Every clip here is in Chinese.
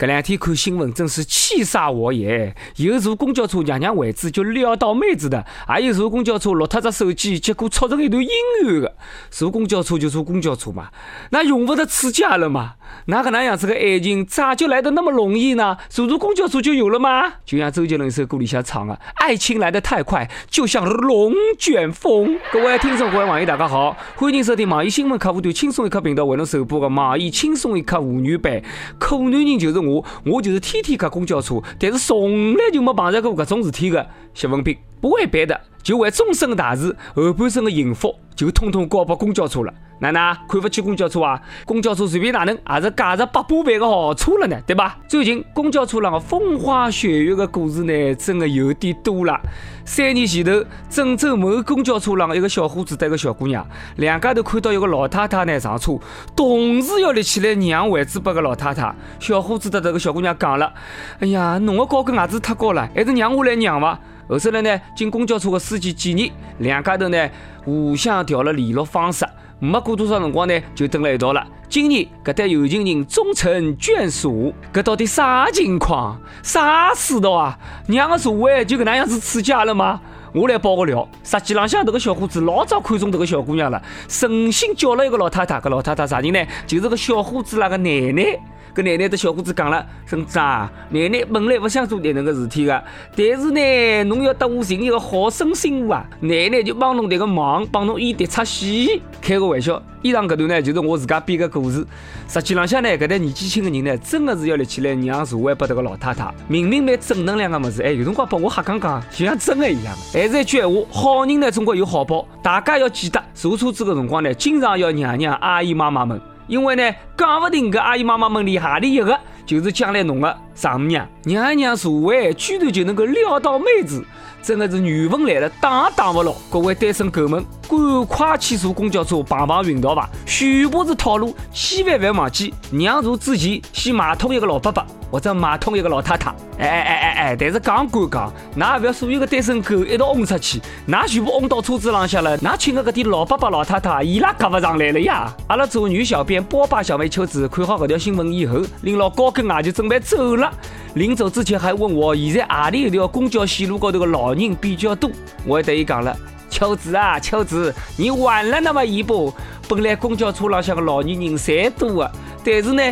这两天看新闻真是气煞我也！有坐公交车娘娘位置就撩到妹子的，还有坐公交车落脱只手机，结果撮成一段阴暗的。坐公交车就坐公交车嘛，那用不着刺激了嘛？哪个那样子的爱情咋就来的那么容易呢？坐坐公交车就有了吗？就像周杰伦一首歌里向唱的：“爱情来得太快，就像龙卷风。”各位听众、各位网友，大家好，欢迎收听网易新闻客户端轻松一刻频道为侬首播的网易轻松一刻妇女版。苦男人就是我，我我就是天天挤公交车，但是从来就没碰着过搿种事体的谢文斌。不为别的，就为终身大事、后半生的幸福，就统统交拨公交车了。奶奶看不起公交车啊？公交车随便哪能也是价值百把倍的好车了呢，对吧？最近公交车上的风花雪月的故事呢，真的有点多了。三年前头，郑州某公交车上一个小伙子带个小姑娘，两家头看到一个老太太呢上车，同时要立起来让位置拨个老太太。小伙子对这个小姑娘讲了：“哎呀，侬的高跟鞋子太高了，还是让我来让吧。”后头来呢，经公交车的司机建议，两家头呢互相调了联络方式。没过多少辰光呢，就等了一道了。今年搿对有情人终成眷属，搿到底啥情况？啥世道啊？娘个社会就搿能样子刺激了吗？我来爆个料，实际浪向迭个小伙子老早看中迭个小姑娘了，诚心叫了一个老太太，搿老太太啥人呢？就是个小伙子那个奶奶。搿奶奶对小伙子讲了：“孙子啊，奶奶本来不想做迭能个事体的，但是呢，侬要得我寻一个好生媳妇啊，奶奶就帮侬迭个忙，帮侬演迭出戏。开个玩笑，以上搿段呢，就是我自家编个故事。实际浪向呢，搿代年纪轻的人呢，真的是要立起来让座位拨迭个老太太。明明蛮正能量个物事，哎，有辰光拨我瞎讲讲，就像真的一样。还是一句闲话，好人呢，总归有好报。大家要记得，坐车子个辰光呢，经常要让让阿姨妈妈们。”因为呢，讲勿定搿阿姨妈妈们里何里一个，就是将来侬个丈母娘，娘娘座位居然就能够撩到妹子，真的是缘分来了挡也挡不牢。各位单身狗们，赶快去坐公交车碰碰运道吧！全部是套路，千万不要忘记，让座之前先买通一个老伯伯。或者买通一个老太太，哎哎哎哎哎！但是讲归讲，那也不要所有的单身狗一道轰出去，那全部轰到车子浪向了，那请的搿点老伯伯老太太，伊拉夹不上来了呀！阿拉做女小编波霸小妹秋子看好搿条新闻以后，拎牢高跟鞋就准备走了。了临走之前还问我，现在阿里一条公交线路高头的老人比较多？我还对伊讲了，秋子啊，秋子，你晚了那么一步。本来公交车浪向的老年人侪多的，但是呢。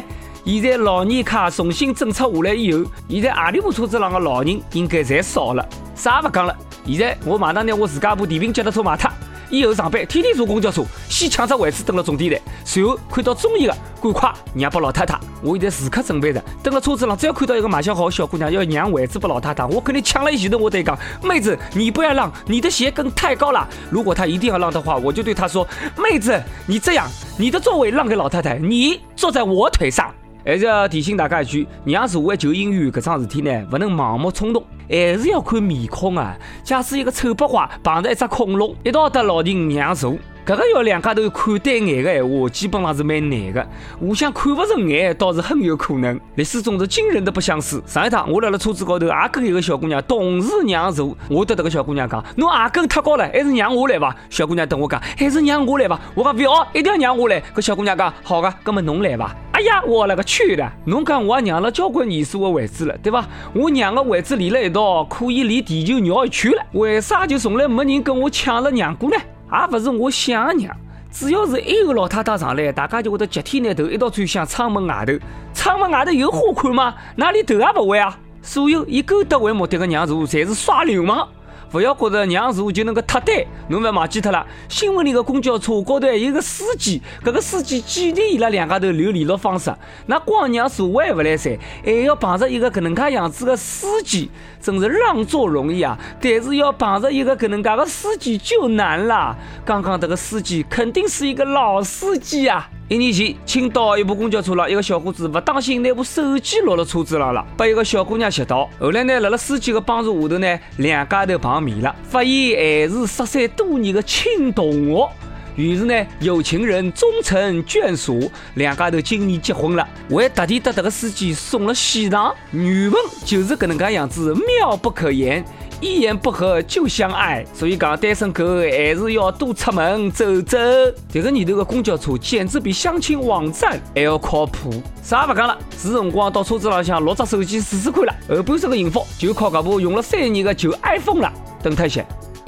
现在老年卡重新政策下来以后，现在阿里部车子上的老人应该侪少了。啥也不讲了，现在我马上拿我自家部电瓶脚踏车卖脱，以后上班天天坐公交车，先抢只位置等了终点站，随后看到中意的赶快让拨老太太。我现在时刻准备着，等了车子上，只要看到一个卖相好的小姑娘要让位置拨老太太，我肯定抢了一前头，我得讲，妹子你不要让，你的鞋跟太高了。如果她一定要让的话，我就对她说，妹子你这样，你的座位让给老太太，你坐在我腿上。还是要提醒大家一句，让座位就姻缘搿桩事体呢，不能盲目冲动，还是要看面孔啊。假使一个丑八怪碰着一只恐龙，一道搭老人让座。搿个要两家头看对眼的闲话，基本上是蛮难的。互相看不顺眼，倒是很有可能。历史总是惊人的不相似。上一趟我辣辣车子高头，也跟一个小姑娘同时让座。我对这个小姑娘讲：“侬鞋跟太高了，还是让我来吧。”小姑娘等我讲：“还是让我来吧。”我讲不要，一定要让我来。搿小姑娘讲：“好的，葛么侬来吧。”哎呀，我勒个去的！侬讲我也让了交关年数的位置了，对吧？我让个位置连了一道，可以连地球绕一圈了。为啥就从来没人跟我抢了让过呢？也不是我想让，只要是一个老太太上来，大家就会得集体拿头一道转向窗门外头。窗门外头有花看吗？哪里头也不会啊！所有以勾搭为目的的让座，侪是耍流氓。不要觉得让座就能够脱单，侬不要忘记脱了。新闻里的公交车高头还有个司机，搿个司机既然伊拉两家头留联络方式，那光让座位不来塞，还要碰着一个搿能介样子的司机，真是让座容易啊，但是要碰着一个搿能介的司机就难了。刚刚这个司机肯定是一个老司机啊。一年前，青岛一部公交车上，一个小伙子不当心拿部手机落了车子上了，被一个小姑娘拾到。后来呢，辣辣司机的帮助下头呢，两家头碰面了，发现还是失散多年的亲同学。于是呢，有情人终成眷属，两家头今年结婚了，还特地得这个司机送了喜糖。原文就是搿能介样子，妙不可言。一言不合就相爱，所以讲单身狗还是要多出门走走。这个年头的公交车简直比相亲网站还要靠谱。啥也不讲了，是辰光到车子上向落只手机试试看了。后半生的幸福就靠这部用了三年的旧 iPhone 了。等他一下。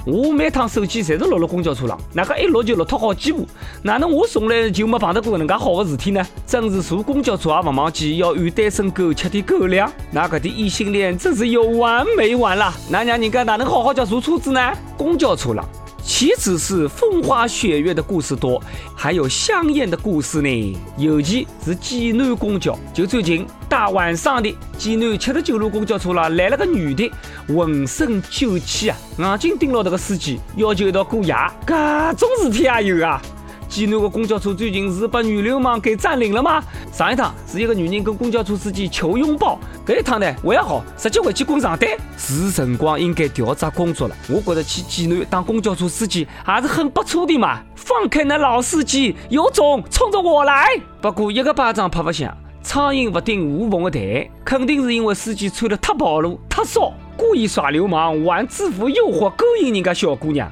我每趟手机侪是落了公交车上，哪个一落就落脱好几部，哪能我从来就没碰到过搿能介好的事体呢？真是坐公交车也勿忘记要喂单身狗吃点狗粮，那个的异性恋真是有完没完啦！那让人家哪能好好叫坐车子呢？公交车上。岂止是风花雪月的故事多，还有香艳的故事呢。尤其是济南公交，就最近大晚上的济南七十九路公交车上来了个女的，浑身酒气啊，硬劲盯牢这个司机，要求一道过夜，各种事体也有啊。济南的公交车最近是被女流氓给占领了吗？上一趟是一个女人跟公交车司机求拥抱，这一趟呢还好，直接回去滚床单。是辰光应该调查工作了。我觉得去济南当公交车司机还是很不错的嘛。放开那老司机，有种冲着我来！不过一个巴掌拍不响，苍蝇不叮无缝的蛋，肯定是因为司机穿的太暴露、太骚，故意耍流氓，玩制服诱惑勾引人家小姑娘。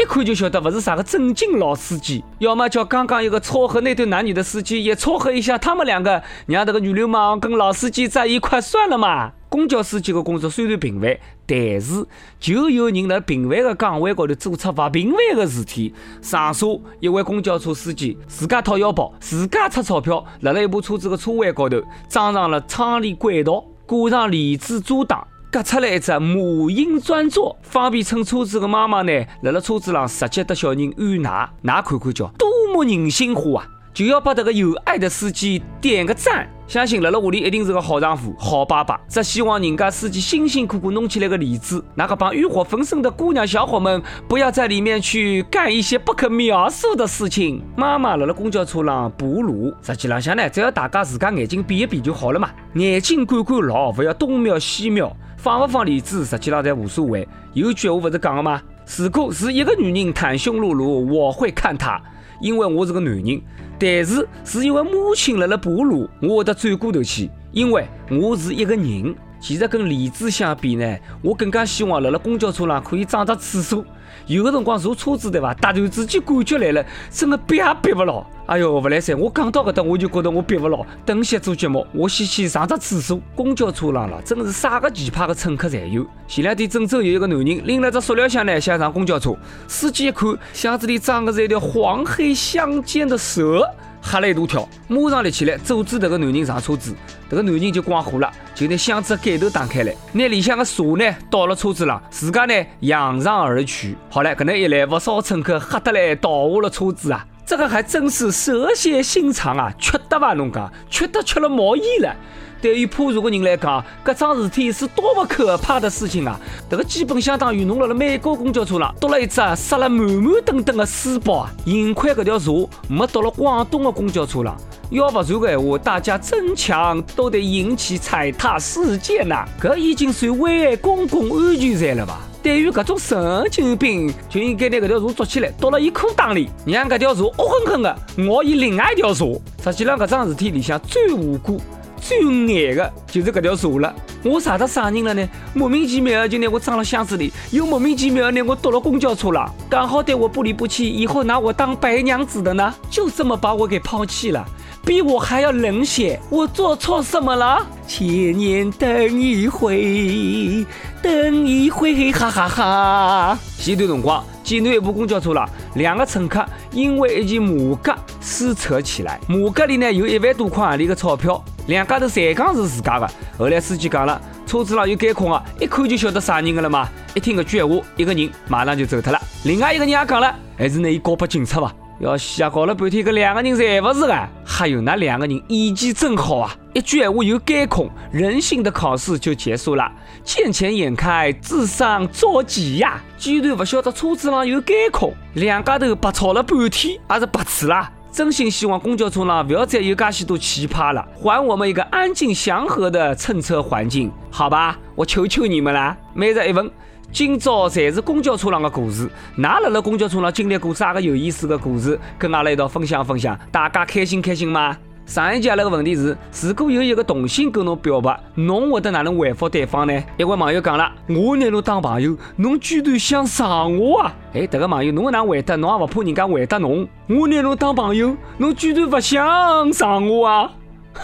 一看就晓得不是啥个正经老司机，要么叫刚刚一个撮合那对男女的司机也撮合一下他们两个，让这个女流氓跟老司机在一块算了嘛。公交司机的工作虽然平凡，但是就有人在平凡的岗位高头做出不平凡的事体。上述一位公交车司机自家掏腰包，自家出钞票，辣了一部车子的车位高头装上了窗帘轨道，挂上帘子遮挡。隔出来一只母婴专座，方便乘车子的妈妈呢，辣辣车子上直接得小人喂奶，哪看看叫多么人性化啊！就要把这个有爱的司机点个赞，相信辣辣屋里一定是个好丈夫、好爸爸。只希望人家司机辛辛苦苦弄起来个例子，那个帮欲火焚身的姑娘小伙们不要在里面去干一些不可描述的事情。妈妈辣辣公交车上哺乳，实际浪向呢，只要大家自家眼睛闭一闭就好了嘛，眼睛管管牢，不要东瞄西瞄。放不放链子，实际上侪无所谓。有句话不是讲的吗？如果是一个女人袒胸露乳，我会看她，因为我是个男人；但是是一位母亲辣辣哺乳，我会得转过头去，因为我是一个人。其实跟理智相比呢，我更加希望辣辣公交车上可以装只厕所。有的辰光坐车子对伐？突然之间感觉来了，真的憋也憋不牢。哎哟，不来塞！我讲到搿搭，我就觉得我憋不牢。等歇做节目，我先去上只厕所。公交车上了，真是啥个奇葩的乘客侪有。前两天郑州有一个男人拎了只塑料箱呢，想上公交车。司机一看，箱子里装的是一条黄黑相间的蛇。吓了一大跳，马上立起来阻止这个男人上车子。这个男人就光火了，就拿箱子的盖头打开来，拿里向的茶呢倒了车子上，自家呢扬长而去。好了，可能一来，不少乘客吓得来倒下了车子啊！这个还真是蛇蝎心肠啊，缺德吧？侬讲，缺德缺了毛衣了。对于普通的人来讲，搿桩事体是多么可怕的事情啊！迭个基本相当于侬辣辣美国公交车上多了一只塞了满满登登的书包啊！幸亏搿条蛇没到了广东的公交车上，要不然的话，大家争抢都得引起踩踏事件呐！搿已经算危害公共安全罪了吧？对于搿种神经病，就应该拿搿条蛇捉起来，倒了伊裤裆里，让搿条蛇恶狠狠的咬伊另外一条蛇。实际上，搿桩事体里向最无辜。最爱的就是这条蛇了，我啥得啥人了呢？莫名其妙就拿我装了箱子里，又莫名其妙拿我倒了公交车了，刚好对我不离不弃，以后拿我当白娘子的呢？就这么把我给抛弃了，比我还要冷血，我做错什么了？千年等一回，等一回，哈哈哈！前段辰光，济南一部公交车上，两个乘客因为一件马甲撕扯起来，马甲里呢有一万多块洋钿的钞票。两家头侪讲是自家的，后来司机讲了，车子上有监控啊，一看就晓得啥人的了嘛。一听搿句闲话，一个人马上就走脱了。另外一个人也讲了，还是拿伊告拨警察吧。要瞎搞了半天，搿两个人侪勿是啊。还有那两个人演技真好啊！一句闲话有监控，人性的考试就结束了。见钱眼开，智商着急呀！居然不晓得车子上有监控，两家头白吵了半天，还是白痴啦。真心希望公交车上不要再有介许多奇葩了，还我们一个安静祥和的乘车环境，好吧？我求求你们了。每日一问，今朝侪是公交车上的故事，哪辣辣公交车上经历过啥个有意思的故事？跟阿拉一道分享分享，大家开心开心吗？上一节那个问题是：如果有一个同性跟侬表白，侬会得哪能回复对方呢？一位网友讲了：我拿侬当朋友，侬居然想上我啊！哎，这个网友，侬哪回答？侬也不怕人家回答侬？我拿侬当朋友，侬居然不想上我啊！哼！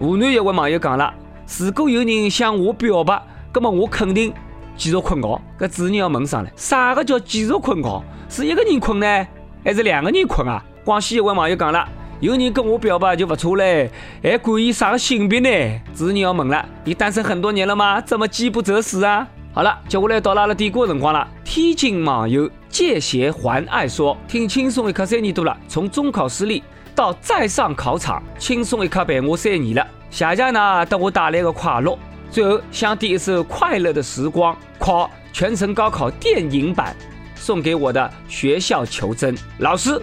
湖南一位网友讲了：如果有人向我表白，那么我肯定继续困觉。搿主持人要问上来：啥个叫继续困觉？是一个人困呢，还是两个人困啊？广西一位网友讲了：有人跟我表白就不错嘞，还管伊啥个性别呢？主持人要问了：你单身很多年了吗？怎么饥不择食啊？好了，接下来到了阿拉点歌辰光了。天津网友借鞋还爱说：听轻松一刻三年多了，从中考失利。到再上考场，轻松一刻陪我三年了。谢谢呢，给我带来的快乐。最后向第一次《快乐的时光》，考全程高考电影版，送给我的学校求真老师、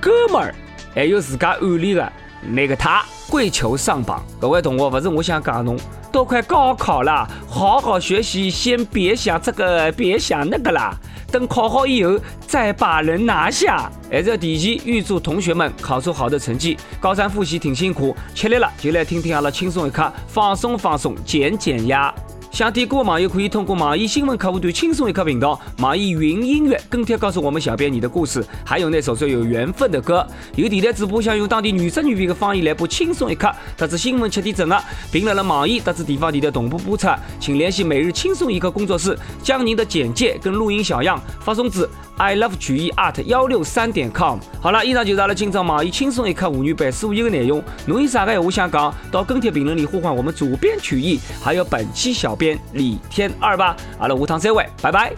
哥们儿，还有自家暗恋的那个他。跪求上榜，各位同学，不是我想讲侬，都快高考了，好好学习，先别想这个，别想那个啦。等考好以后再把人拿下。还是要提前预祝同学们考出好的成绩。高三复习挺辛苦，吃力了就来听听阿拉轻松一刻，放松放松，减减压。想听歌的网友可以通过网易新闻客户端“轻松一刻”频道、网易云音乐跟帖告诉我们小编你的故事，还有那首最有缘分的歌。有电台主播想用当地原汁原味的方言来播《轻松一刻》，特子新闻七点整啊，并来了网易特子地方电台同步播出，请联系每日轻松一刻工作室，将您的简介跟录音小样发送至。I love 曲艺 art 幺六三点 com。好了，以上就是阿拉今朝网易轻松一刻妇女版所有的内容。侬有啥个话想讲，到跟帖评论里呼唤我们主编曲艺，还有本期小编李天二吧。阿拉下趟再会，拜拜。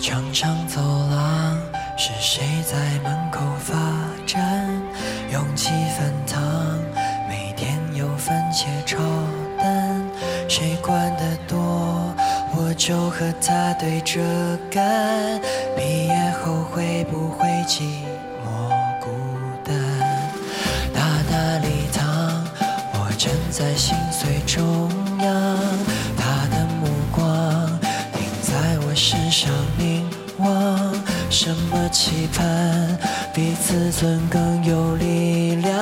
长长走廊，是谁在门口发站？勇气翻烫，每天有番茄炒蛋，谁管得多，就和他对着干。毕业后会不会寂寞孤单？大大礼堂，我站在心碎中央，他的目光停在我身上凝望，什么期盼？比自尊更有力量。